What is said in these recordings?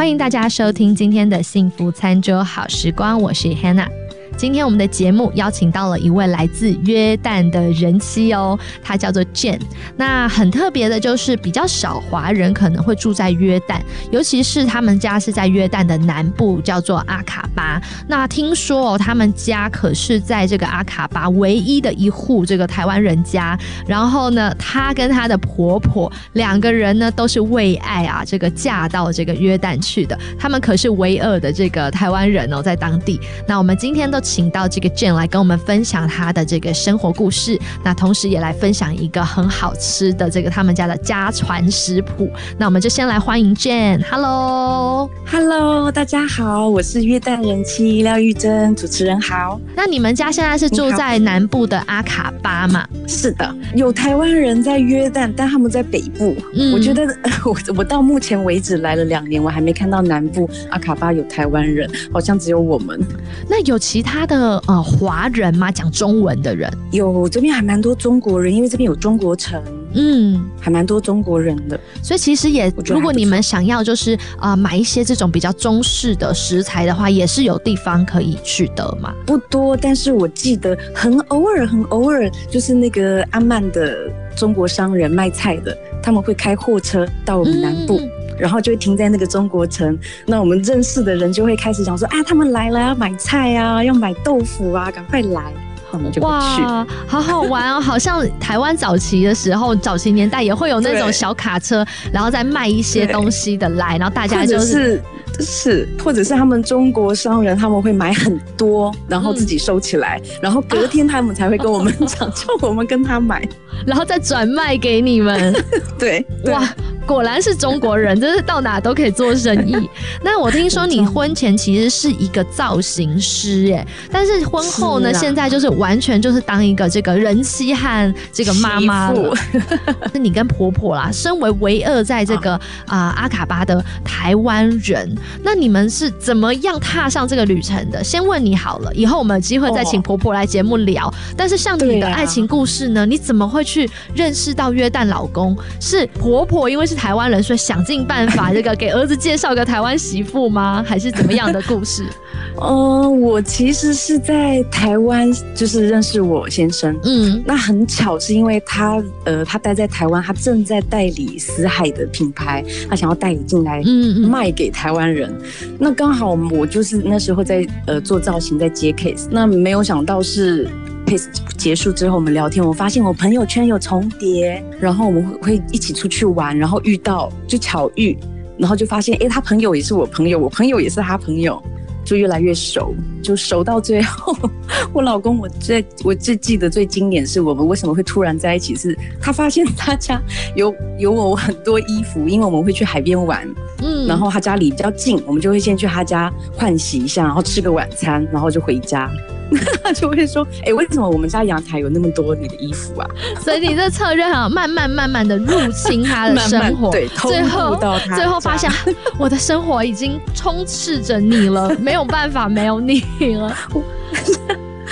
欢迎大家收听今天的幸福餐桌好时光，我是 Hannah。今天我们的节目邀请到了一位来自约旦的人妻哦，她叫做 Jane。那很特别的就是比较少华人可能会住在约旦，尤其是他们家是在约旦的南部，叫做阿卡巴。那听说哦，他们家可是在这个阿卡巴唯一的一户这个台湾人家。然后呢，她跟她的婆婆两个人呢都是为爱啊，这个嫁到这个约旦去的。他们可是唯二的这个台湾人哦，在当地。那我们今天都。请到这个 Jane 来跟我们分享他的这个生活故事，那同时也来分享一个很好吃的这个他们家的家传食谱。那我们就先来欢迎 Jane，Hello，Hello，大家好，我是约旦人妻廖玉珍，主持人好。那你们家现在是住在南部的阿卡巴吗？是的，有台湾人在约旦，但他们在北部。嗯，我觉得 我我到目前为止来了两年，我还没看到南部阿卡巴有台湾人，好像只有我们。那有其他？他的呃华人吗？讲中文的人有，这边还蛮多中国人，因为这边有中国城，嗯，还蛮多中国人的。所以其实也，如果你们想要就是啊买一些这种比较中式的食材的话，也是有地方可以去的嘛。不多，但是我记得很偶尔，很偶尔，就是那个阿曼的中国商人卖菜的，他们会开货车到我们南部。然后就会停在那个中国城，那我们认识的人就会开始讲说啊，他们来了要买菜啊，要买豆腐啊，赶快来，我们就去。好好玩哦，好像台湾早期的时候，早期年代也会有那种小卡车，然后再卖一些东西的来，然后大家就是。是，或者是他们中国商人他们会买很多，然后自己收起来，然后隔天他们才会跟我们讲，叫我们跟他买，然后再转卖给你们。对，哇，果然是中国人，真是到哪都可以做生意。那我听说你婚前其实是一个造型师，哎，但是婚后呢，现在就是完全就是当一个这个人妻和这个妈妈了。是 你跟婆婆啦，身为唯二在这个啊阿卡巴的台湾人。那你们是怎么样踏上这个旅程的？先问你好了，以后我们有机会再请婆婆来节目聊。但是像你的爱情故事呢？你怎么会去认识到约旦老公？是婆婆因为是台湾人，所以想尽办法这个给儿子介绍个台湾媳妇吗？还是怎么样的故事？嗯，我其实是在台湾就是认识我先生。嗯，那很巧是因为他呃他待在台湾，他正在代理死海的品牌，他想要代理进来，嗯，卖给台湾人。人，那刚好我就是那时候在呃做造型，在接 case，那没有想到是 case 结束之后我们聊天，我发现我朋友圈有重叠，然后我们会会一起出去玩，然后遇到就巧遇，然后就发现哎，他朋友也是我朋友，我朋友也是他朋友。就越来越熟，就熟到最后，我老公我最我最记得最经典是我们为什么会突然在一起，是他发现他家有有我很多衣服，因为我们会去海边玩，嗯，然后他家里比较近，我们就会先去他家换洗一下，然后吃个晚餐，然后就回家。他 就会说：“哎，为什么我们家阳台有那么多你的衣服啊？” 所以你这策略哈，慢慢慢慢的入侵他的生活，对，最后最后发现我的生活已经充斥着你了，没有办法没有你了。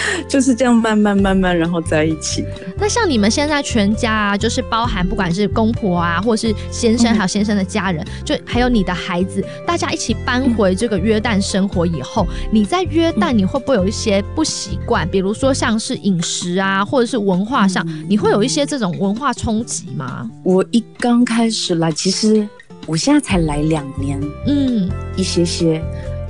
就是这样慢慢慢慢，然后在一起。那像你们现在全家啊，就是包含不管是公婆啊，或是先生还有先生的家人，就还有你的孩子，大家一起搬回这个约旦生活以后，你在约旦你会不会有一些不习惯？比如说像是饮食啊，或者是文化上，你会有一些这种文化冲击吗？我一刚开始来，其实我现在才来两年，嗯，一些些。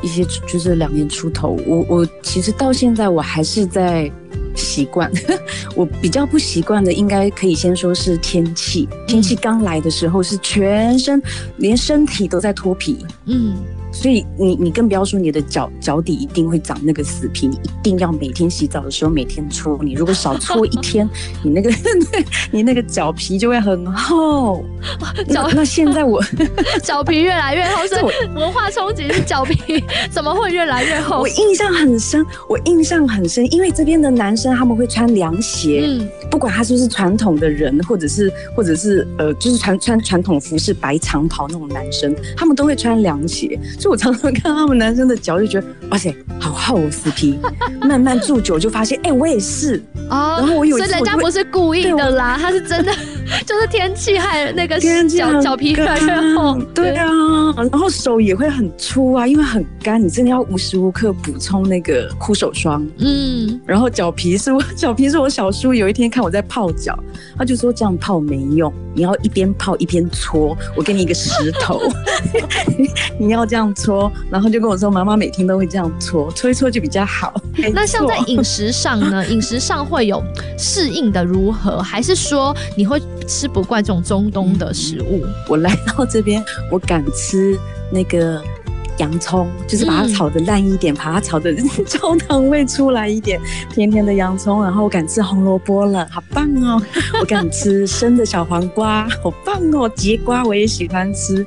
一些就是两年出头，我我其实到现在我还是在习惯。我比较不习惯的，应该可以先说是天气。天气刚来的时候，是全身连身体都在脱皮。嗯。所以你你更不要说你的脚脚底一定会长那个死皮，你一定要每天洗澡的时候每天搓。你如果少搓一天，你那个 你那个脚皮就会很厚。脚那现在我 脚皮越来越厚，是文化冲击是脚皮 怎么会越来越厚？我印象很深，我印象很深，因为这边的男生他们会穿凉鞋，嗯，不管他是不是传统的人，或者是或者是呃，就是穿穿传统服饰白长袍那种男生，他们都会穿凉鞋。所以我常常看他们男生的脚，就觉得哇塞，好厚死皮。慢慢住久就发现，哎，我也是。哦，然后我以为所以人家不是故意的啦，他是真的 就是天气害那个脚脚皮越来越厚，对啊，然后手也会很粗啊，因为很干，你真的要无时无刻补充那个护手霜。嗯，然后脚皮是我脚皮是我小叔有一天看我在泡脚，他就说这样泡没用，你要一边泡一边搓，我给你一个石头，你要这样搓，然后就跟我说妈妈每天都会这样搓，搓一搓就比较好。那像在饮食上呢？饮食上会有适应的如何，还是说你会？吃不惯这种中东的食物，我来到这边，我敢吃那个洋葱，就是把它炒的烂一点，把它炒的焦糖味出来一点，甜甜的洋葱。然后我敢吃红萝卜了，好棒哦！我敢吃生的小黄瓜，好棒哦！节瓜我也喜欢吃，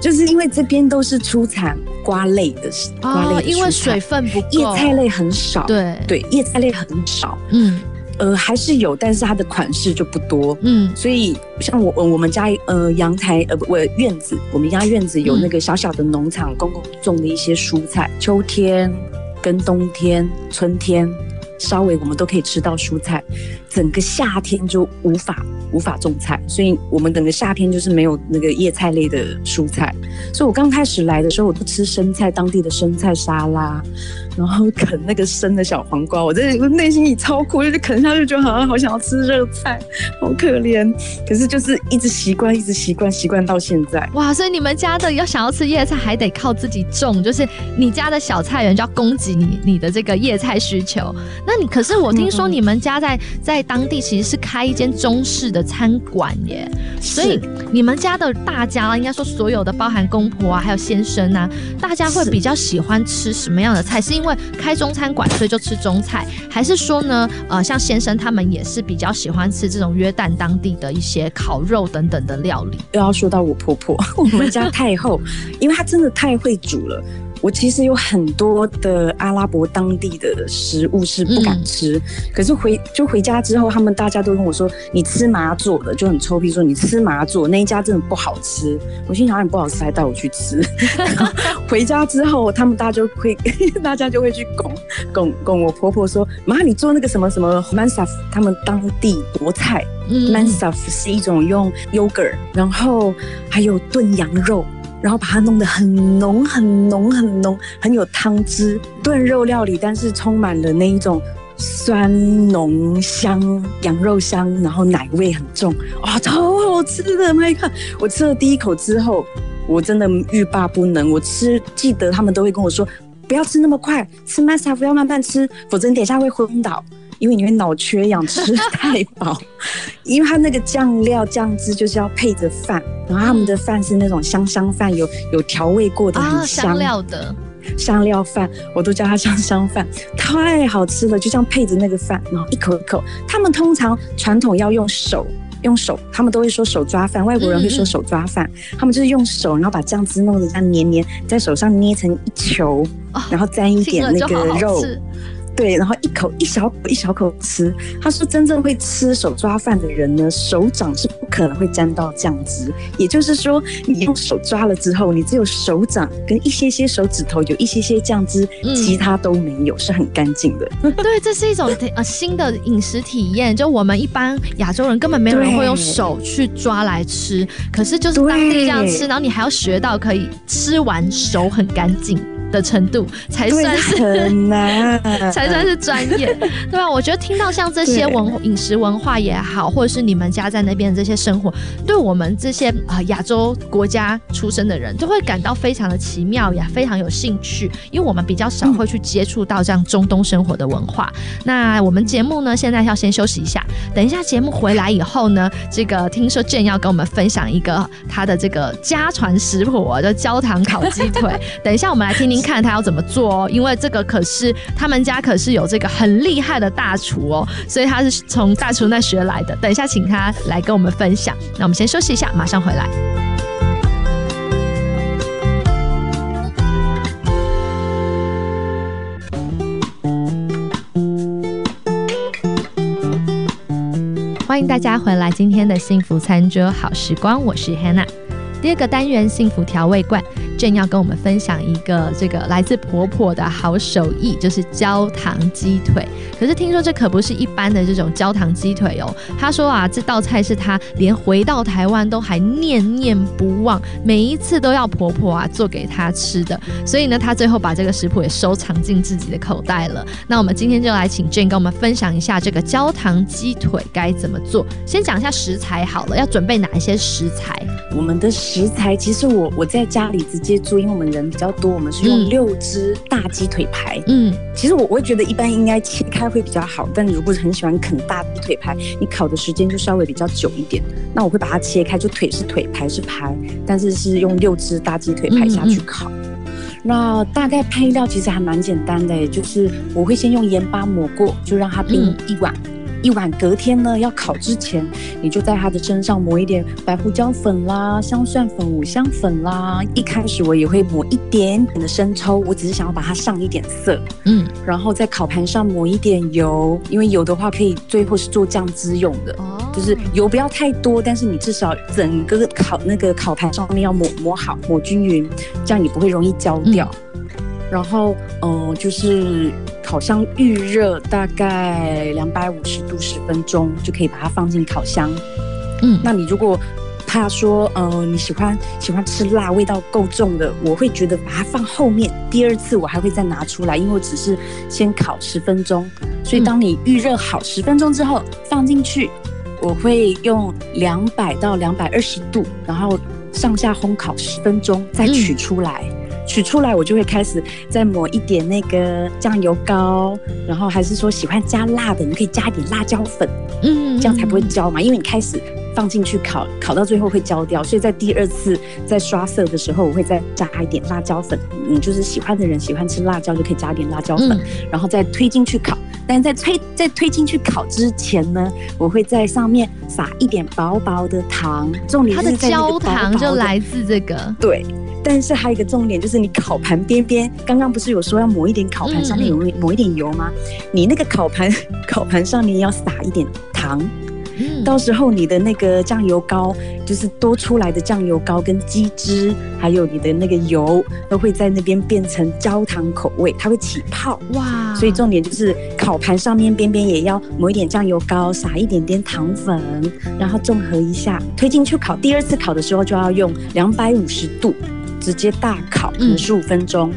就是因为这边都是出产瓜类的瓜类，因为水分不够，叶菜类很少。对对，叶菜类很少。嗯。呃，还是有，但是它的款式就不多。嗯，所以像我，我们家呃阳台呃不，我院子，我们家院子有那个小小的农场，公公种的一些蔬菜，秋天跟冬天、春天，稍微我们都可以吃到蔬菜。整个夏天就无法无法种菜，所以我们整个夏天就是没有那个叶菜类的蔬菜。所以我刚开始来的时候，我都吃生菜，当地的生菜沙拉。然后啃那个生的小黄瓜，我在我内心里超苦，就是啃下去就好像好想要吃热菜，好可怜。可是就是一直习惯，一直习惯，习惯到现在。哇，所以你们家的要想要吃叶菜，还得靠自己种，就是你家的小菜园就要供给你你的这个叶菜需求。那你可是我听说你们家在在当地其实是开一间中式的餐馆耶，所以你们家的大家应该说所有的包含公婆啊，还有先生啊，大家会比较喜欢吃什么样的菜？是因为开中餐馆，所以就吃中菜，还是说呢？呃，像先生他们也是比较喜欢吃这种约旦当地的一些烤肉等等的料理。又要说到我婆婆，我们家太后，因为她真的太会煮了。我其实有很多的阿拉伯当地的食物是不敢吃，可是回就回家之后，他们大家都跟我说：“你吃麻做的就很臭屁，说你吃麻做那一家真的不好吃。”我心想：“你不好吃，还带我去吃。” 回家之后，他们大家就会 大家就会去拱拱拱我婆婆说：“妈，你做那个什么什么 mansaf，他们当地国菜。mansaf 是一种用 yogurt，然后还有炖羊肉。”然后把它弄得很浓、很浓、很浓，很有汤汁炖肉料理，但是充满了那一种酸浓香羊肉香，然后奶味很重，哇，超好吃的！麦克，我吃了第一口之后，我真的欲罢不能。我吃记得他们都会跟我说，不要吃那么快，吃麦沙夫要慢慢吃，否则你等下会昏倒。因为你会脑缺氧，吃太饱。因为它那个酱料酱汁就是要配着饭，然后他们的饭是那种香香饭，有有调味过的，很香料的香料饭，我都叫它香香饭，太好吃了。就这样配着那个饭，然后一口一口。他们通常传统要用手，用手，他们都会说手抓饭，外国人会说手抓饭，他们就是用手，然后把酱汁弄得像黏黏，在手上捏成一球，然后沾一点那个肉。对，然后一口一小口一小口吃。他说，真正会吃手抓饭的人呢，手掌是不可能会沾到酱汁。也就是说，你用手抓了之后，你只有手掌跟一些些手指头有一些些酱汁，其他都没有，是很干净的。对，这是一种呃新的饮食体验。就我们一般亚洲人根本没有人会用手去抓来吃，可是就是当地这样吃，然后你还要学到可以吃完手很干净。的程度才算是很难，才算是专业，对吧？我觉得听到像这些文饮食文化也好，或者是你们家在那边的这些生活，对我们这些啊亚洲国家出生的人，都会感到非常的奇妙也，非常有兴趣，因为我们比较少会去接触到这样中东生活的文化。那我们节目呢，现在要先休息一下，等一下节目回来以后呢，这个听说俊要跟我们分享一个他的这个家传食谱，就焦糖烤鸡腿。等一下我们来听听。看他要怎么做哦，因为这个可是他们家可是有这个很厉害的大厨哦，所以他是从大厨那学来的。等一下请他来跟我们分享。那我们先休息一下，马上回来。欢迎大家回来，今天的幸福餐桌好时光，我是 Hannah。第二个单元幸福调味罐，正要跟我们分享一个这个来自婆婆的好手艺，就是焦糖鸡腿。可是听说这可不是一般的这种焦糖鸡腿哦。她说啊，这道菜是她连回到台湾都还念念不忘，每一次都要婆婆啊做给她吃的。所以呢，她最后把这个食谱也收藏进自己的口袋了。那我们今天就来请正跟我们分享一下这个焦糖鸡腿该怎么做。先讲一下食材好了，要准备哪一些食材？我们的食材其实我我在家里直接住，因为我们人比较多，我们是用六只大鸡腿排。嗯，其实我我会觉得一般应该切开会比较好，但如果是很喜欢啃大鸡腿排，你烤的时间就稍微比较久一点。那我会把它切开，就腿是腿，排是排，但是是用六只大鸡腿排下去烤。那大概配料其实还蛮简单的，就是我会先用盐巴抹过，就让它冰一晚。一碗，隔天呢要烤之前，你就在它的身上抹一点白胡椒粉啦、香蒜粉、五香粉啦。一开始我也会抹一点点的生抽，我只是想要把它上一点色。嗯，然后在烤盘上抹一点油，因为油的话可以最后是做酱汁用的。哦，就是油不要太多，但是你至少整个烤那个烤盘上面要抹抹好、抹均匀，这样你不会容易焦掉。然后，嗯，就是烤箱预热大概两百五十度十分钟，就可以把它放进烤箱。嗯，那你如果怕说，嗯，你喜欢喜欢吃辣，味道够重的，我会觉得把它放后面，第二次我还会再拿出来，因为我只是先烤十分钟，所以当你预热好十分钟之后放进去，我会用两百到两百二十度，然后上下烘烤十分钟，再取出来。取出来，我就会开始再抹一点那个酱油膏，然后还是说喜欢加辣的，你可以加一点辣椒粉，嗯，这样才不会焦嘛。因为你开始放进去烤，烤到最后会焦掉，所以在第二次在刷色的时候，我会再加一点辣椒粉。你，就是喜欢的人喜欢吃辣椒，就可以加一点辣椒粉，然后再推进去烤。但是在推在推进去烤之前呢，我会在上面撒一点薄薄的糖，重点是焦糖就来自这个对。但是还有一个重点，就是你烤盘边边，刚刚不是有说要抹一点烤盘上面有抹一点油吗？你那个烤盘 烤盘上面要撒一点糖，到时候你的那个酱油膏，就是多出来的酱油膏跟鸡汁，还有你的那个油，都会在那边变成焦糖口味，它会起泡哇！所以重点就是烤盘上面边边也要抹一点酱油膏，撒一点点糖粉，然后综合一下，推进去烤。第二次烤的时候就要用两百五十度。直接大烤，可能十五分钟，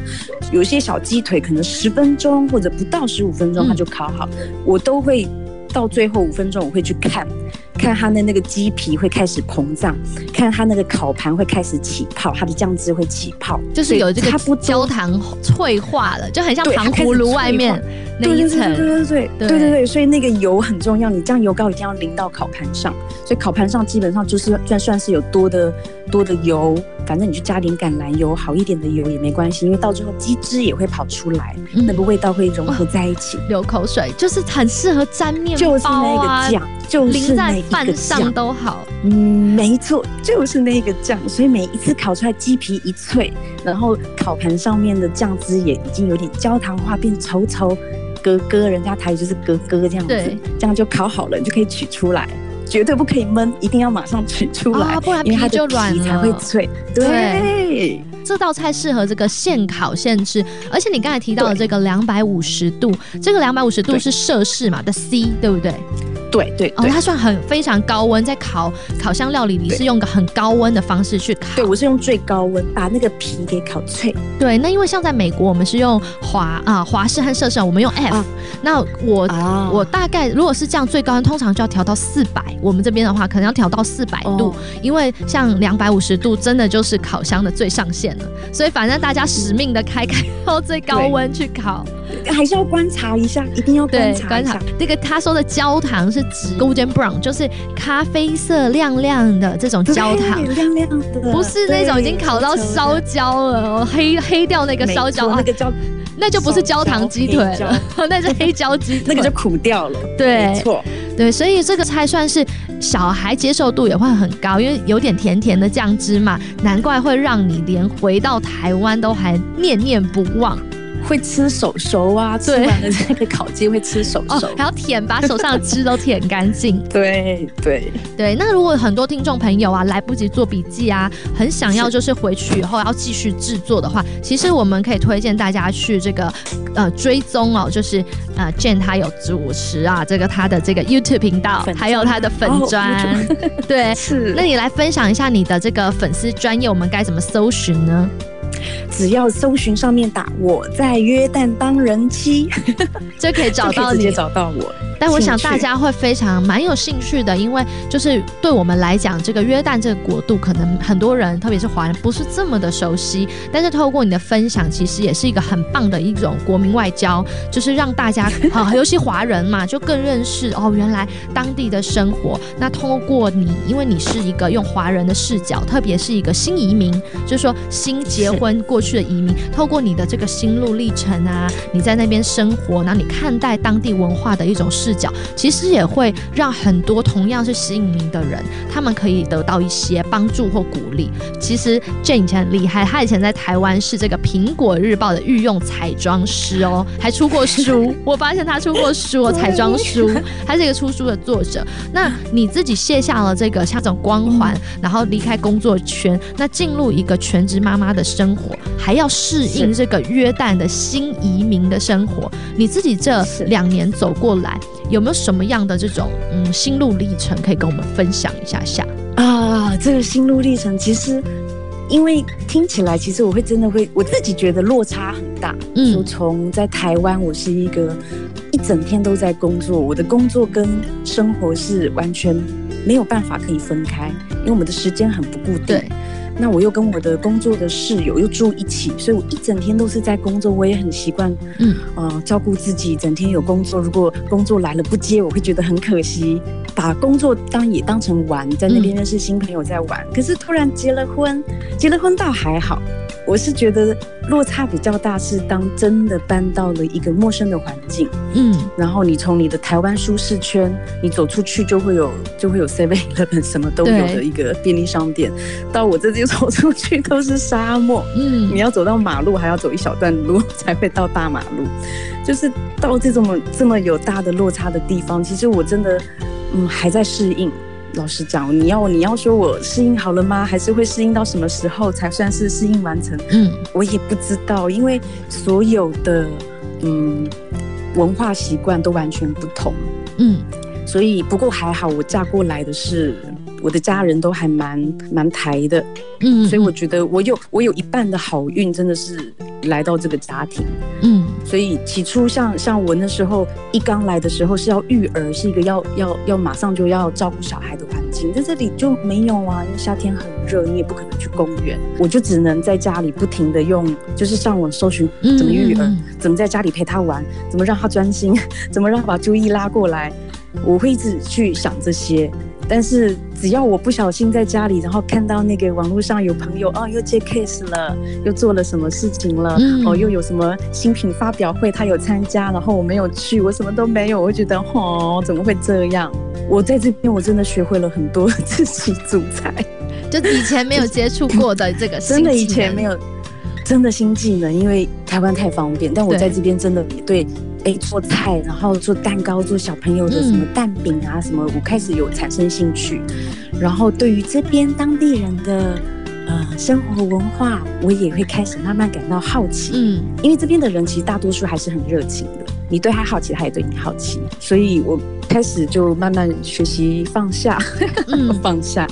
有些小鸡腿可能十分钟或者不到十五分钟它就烤好，我都会到最后五分钟我会去看。看它的那个鸡皮会开始膨胀，看它那个烤盘会开始起泡，它的酱汁会起泡，就是有这个焦糖脆化了，就很像糖葫芦外面那一层。对对对对对对对对，所以那个油很重要，你酱油膏一定要淋到烤盘上。所以烤盘上基本上就是算算是有多的多的油，反正你就加点橄榄油，好一点的油也没关系，因为到最后鸡汁也会跑出来，那个味道会融合在一起。流口水，就是很适合沾面包啊，酱，就是那个。饭上都好，嗯，没错，就是那个酱，所以每一次烤出来鸡皮一脆，然后烤盘上面的酱汁也已经有点焦糖化，变稠稠，咯咯，人家台语就是咯咯这样子，这样就烤好了，你就可以取出来，绝对不可以焖，一定要马上取出来，不然皮就软才会脆。对，这道菜适合这个现烤现吃，而且你刚才提到的这个两百五十度，这个两百五十度是摄氏嘛的 C，对不对？对对，哦，它算很非常高温，在烤烤箱料理里是用个很高温的方式去烤。对，我是用最高温把那个皮给烤脆。对，那因为像在美国，我们是用华啊华氏和摄氏，我们用 F。那我我大概如果是这样最高温，通常就要调到四百。我们这边的话，可能要调到四百度，因为像两百五十度，真的就是烤箱的最上限了。所以反正大家使命的开开到最高温去烤。还是要观察一下，一定要观察一下。这个他说的焦糖是指 golden brown，就是咖啡色亮亮的这种焦糖，亮亮的，不是那种已经烤到烧焦了，黑黑掉那个烧焦那个焦，那就不是焦糖鸡腿了，那是黑椒鸡，那个就苦掉了。对，没错，对，所以这个菜算是小孩接受度也会很高，因为有点甜甜的酱汁嘛，难怪会让你连回到台湾都还念念不忘。会吃手手啊，吃完了那个烤鸡会吃手手，还要舔，把手上的汁都舔干净。对对。对，那如果很多听众朋友啊来不及做笔记啊，很想要就是回去以后要继续制作的话，其实我们可以推荐大家去这个呃追踪哦，就是呃 Jane 他有主持啊，这个他的这个 YouTube 频道，还有他的粉砖，对，是。那你来分享一下你的这个粉丝专业，我们该怎么搜寻呢？只要搜寻上面打“我在约旦当人妻”，就可以找到你，直接找到我。但我想大家会非常蛮有兴趣的，因为就是对我们来讲，这个约旦这个国度，可能很多人，特别是华人，不是这么的熟悉。但是透过你的分享，其实也是一个很棒的一种国民外交，就是让大家啊，尤其华人嘛，就更认识哦，原来当地的生活。那通过你，因为你是一个用华人的视角，特别是一个新移民，就是说新结婚过去的移民，透过你的这个心路历程啊，你在那边生活，然后你看待当地文化的一种视。角其实也会让很多同样是新移民的人，他们可以得到一些帮助或鼓励。其实 Jane 以前很厉害，他以前在台湾是这个苹果日报的御用彩妆师哦，还出过书。我发现他出过书，哦彩妆书，他是一个出书的作者。那你自己卸下了这个像这种光环，然后离开工作圈，那进入一个全职妈妈的生活，还要适应这个约旦的新移民的生活，你自己这两年走过来。有没有什么样的这种嗯心路历程可以跟我们分享一下下啊？这个心路历程其实，因为听起来其实我会真的会我自己觉得落差很大。嗯，从在台湾，我是一个一整天都在工作，我的工作跟生活是完全没有办法可以分开，因为我们的时间很不固定。对。那我又跟我的工作的室友又住一起，所以我一整天都是在工作。我也很习惯，嗯，呃，照顾自己，整天有工作。如果工作来了不接，我会觉得很可惜。把工作当也当成玩，在那边认识新朋友在玩。可是突然结了婚，结了婚倒还好。我是觉得落差比较大，是当真的搬到了一个陌生的环境，嗯，然后你从你的台湾舒适圈，你走出去就会有就会有 Seven Eleven 什么都有的一个便利商店，到我这里走出去都是沙漠，嗯，你要走到马路还要走一小段路才会到大马路，就是到这种这么有大的落差的地方，其实我真的嗯还在适应。老实讲，你要你要说我适应好了吗？还是会适应到什么时候才算是适应完成？嗯，我也不知道，因为所有的嗯文化习惯都完全不同。嗯，所以不过还好，我嫁过来的是我的家人都还蛮蛮台的。嗯，所以我觉得我有我有一半的好运，真的是。来到这个家庭，嗯，所以起初像像我那时候一刚来的时候是要育儿，是一个要要要马上就要照顾小孩的环境，在这里就没有啊，因为夏天很热，你也不可能去公园，我就只能在家里不停的用，就是上网搜寻怎么育儿，怎么在家里陪他玩，怎么让他专心，怎么让他把注意拉过来，我会一直去想这些。但是只要我不小心在家里，然后看到那个网络上有朋友哦，又接 case 了，又做了什么事情了，哦，又有什么新品发表会，他有参加，然后我没有去，我什么都没有，我觉得哦，怎么会这样？我在这边我真的学会了很多自己煮菜，就以前没有接触过的这个，真的以前没有，真的新技能，因为台湾太方便，但我在这边真的也对。哎，做菜，然后做蛋糕，做小朋友的什么蛋饼啊，什么，我开始有产生兴趣。然后对于这边当地人的呃生活文化，我也会开始慢慢感到好奇。嗯，因为这边的人其实大多数还是很热情的，你对他好奇，他也对你好奇，所以我。开始就慢慢学习放下，放下。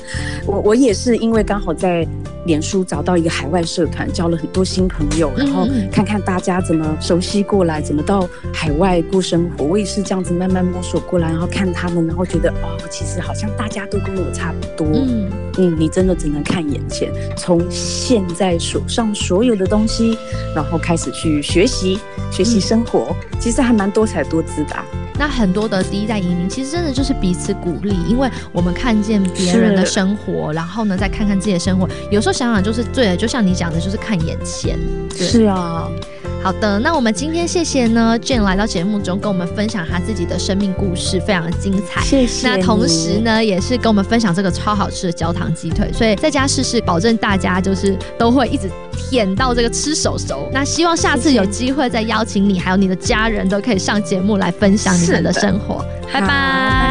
我我也是因为刚好在脸书找到一个海外社团，交了很多新朋友，然后看看大家怎么熟悉过来，怎么到海外过生活。我也是这样子慢慢摸索过来，然后看他们，然后觉得哦，其实好像大家都跟我差不多。嗯嗯，你真的只能看眼前，从现在手上所有的东西，然后开始去学习学习生活，其实还蛮多彩多姿的。那很多的第一代移民其实真的就是彼此鼓励，因为我们看见别人的生活，然后呢再看看自己的生活，有时候想想就是对，就像你讲的，就是看眼前。是啊，好的，那我们今天谢谢呢，Jane 来到节目中跟我们分享他自己的生命故事，非常的精彩。谢谢。那同时呢，也是跟我们分享这个超好吃的焦糖鸡腿，所以在家试试，保证大家就是都会一直舔到这个吃手熟。那希望下次有机会再邀请你，还有你的家人都可以上节目来分享你们的生活。拜拜。